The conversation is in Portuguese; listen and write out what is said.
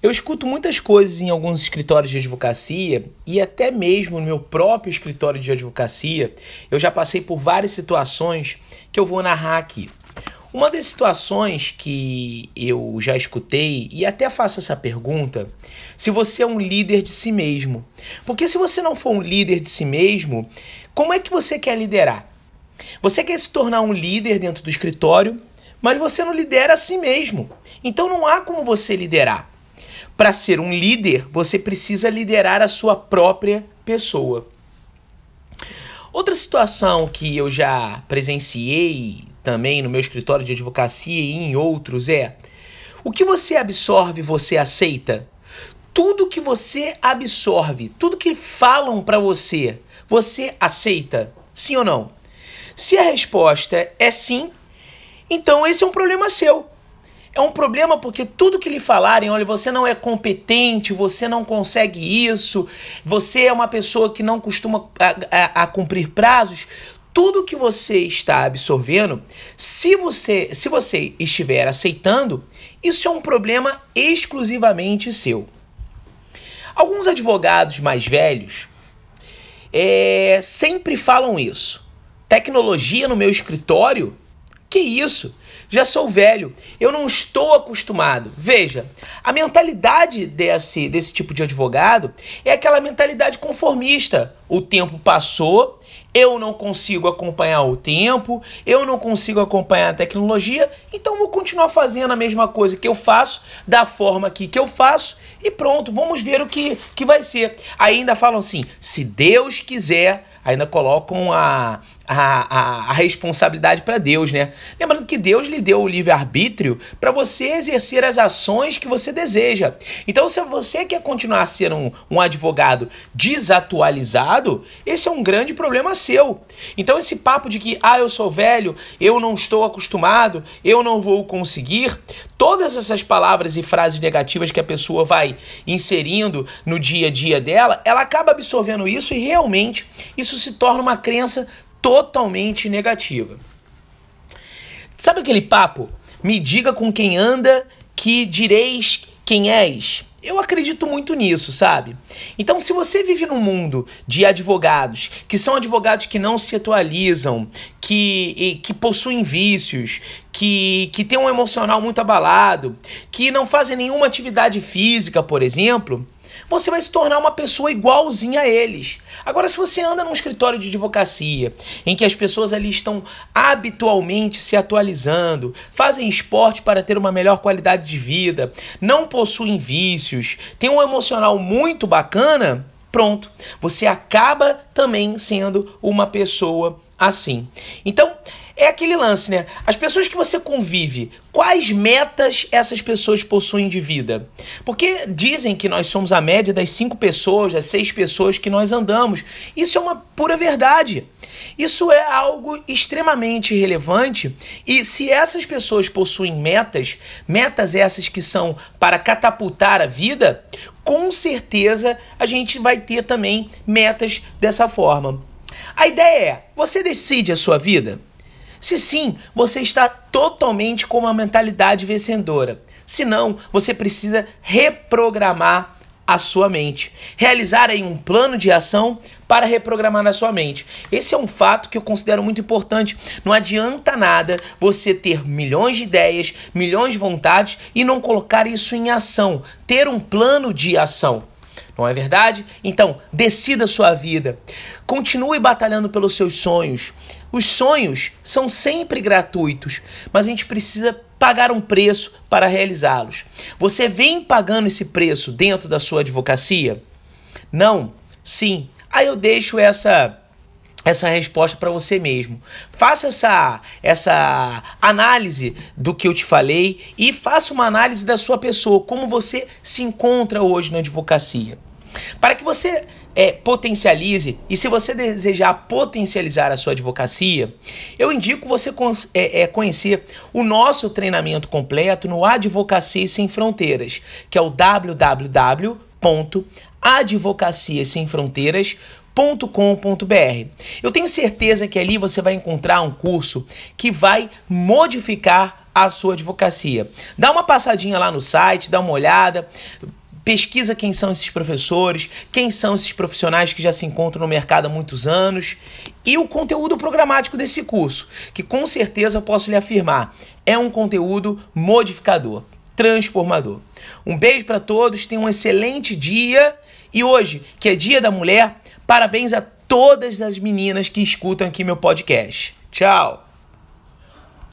Eu escuto muitas coisas em alguns escritórios de advocacia e até mesmo no meu próprio escritório de advocacia, eu já passei por várias situações que eu vou narrar aqui. Uma das situações que eu já escutei e até faço essa pergunta, se você é um líder de si mesmo. Porque se você não for um líder de si mesmo, como é que você quer liderar? Você quer se tornar um líder dentro do escritório, mas você não lidera a si mesmo. Então não há como você liderar. Para ser um líder, você precisa liderar a sua própria pessoa. Outra situação que eu já presenciei também no meu escritório de advocacia e em outros é: o que você absorve, você aceita? Tudo que você absorve, tudo que falam para você, você aceita? Sim ou não? Se a resposta é sim, então esse é um problema seu. É um problema porque tudo que lhe falarem, olha, você não é competente, você não consegue isso, você é uma pessoa que não costuma a, a, a cumprir prazos, tudo que você está absorvendo, se você, se você estiver aceitando, isso é um problema exclusivamente seu. Alguns advogados mais velhos é, sempre falam isso. Tecnologia no meu escritório? Que isso? Já sou velho, eu não estou acostumado. Veja, a mentalidade desse, desse tipo de advogado é aquela mentalidade conformista. O tempo passou, eu não consigo acompanhar o tempo, eu não consigo acompanhar a tecnologia, então vou continuar fazendo a mesma coisa que eu faço, da forma aqui que eu faço, e pronto, vamos ver o que, que vai ser. Aí ainda falam assim: se Deus quiser, ainda colocam a, a, a, a responsabilidade para Deus, né? Lembrando que Deus lhe deu o livre-arbítrio para você exercer as ações que você deseja. Então, se você quer continuar a ser um, um advogado desatualizado, esse é um grande problema seu. Então, esse papo de que, ah, eu sou velho, eu não estou acostumado, eu não vou conseguir, todas essas palavras e frases negativas que a pessoa vai inserindo no dia a dia dela, ela acaba absorvendo isso e realmente isso se torna uma crença totalmente negativa. Sabe aquele papo? Me diga com quem anda que direis quem és. Eu acredito muito nisso, sabe? Então, se você vive num mundo de advogados que são advogados que não se atualizam, que, que possuem vícios, que, que têm um emocional muito abalado, que não fazem nenhuma atividade física, por exemplo, você vai se tornar uma pessoa igualzinha a eles. Agora, se você anda num escritório de advocacia, em que as pessoas ali estão habitualmente se atualizando, fazem esporte para ter uma melhor qualidade de vida, não possuem vícios, têm um emocional muito bacana, pronto, você acaba também sendo uma pessoa assim. Então, é aquele lance, né? As pessoas que você convive, quais metas essas pessoas possuem de vida? Porque dizem que nós somos a média das cinco pessoas, das seis pessoas que nós andamos. Isso é uma pura verdade. Isso é algo extremamente relevante e se essas pessoas possuem metas, metas essas que são para catapultar a vida, com certeza a gente vai ter também metas dessa forma. A ideia é: você decide a sua vida? Se sim, você está totalmente com uma mentalidade vencedora. Se não, você precisa reprogramar a sua mente. Realizar aí um plano de ação para reprogramar na sua mente. Esse é um fato que eu considero muito importante. Não adianta nada você ter milhões de ideias, milhões de vontades e não colocar isso em ação. Ter um plano de ação. Não é verdade? Então, decida sua vida. Continue batalhando pelos seus sonhos. Os sonhos são sempre gratuitos, mas a gente precisa pagar um preço para realizá-los. Você vem pagando esse preço dentro da sua advocacia? Não? Sim. Aí eu deixo essa essa resposta para você mesmo. Faça essa, essa análise do que eu te falei e faça uma análise da sua pessoa, como você se encontra hoje na advocacia. Para que você é, potencialize e se você desejar potencializar a sua advocacia, eu indico você é, é, conhecer o nosso treinamento completo no Advocacia Sem Fronteiras, que é o www.advocaciasemfronteiras.com.br. Eu tenho certeza que ali você vai encontrar um curso que vai modificar a sua advocacia. Dá uma passadinha lá no site, dá uma olhada, pesquisa quem são esses professores, quem são esses profissionais que já se encontram no mercado há muitos anos e o conteúdo programático desse curso, que com certeza eu posso lhe afirmar, é um conteúdo modificador, transformador. Um beijo para todos, tenham um excelente dia e hoje, que é Dia da Mulher, parabéns a todas as meninas que escutam aqui meu podcast. Tchau!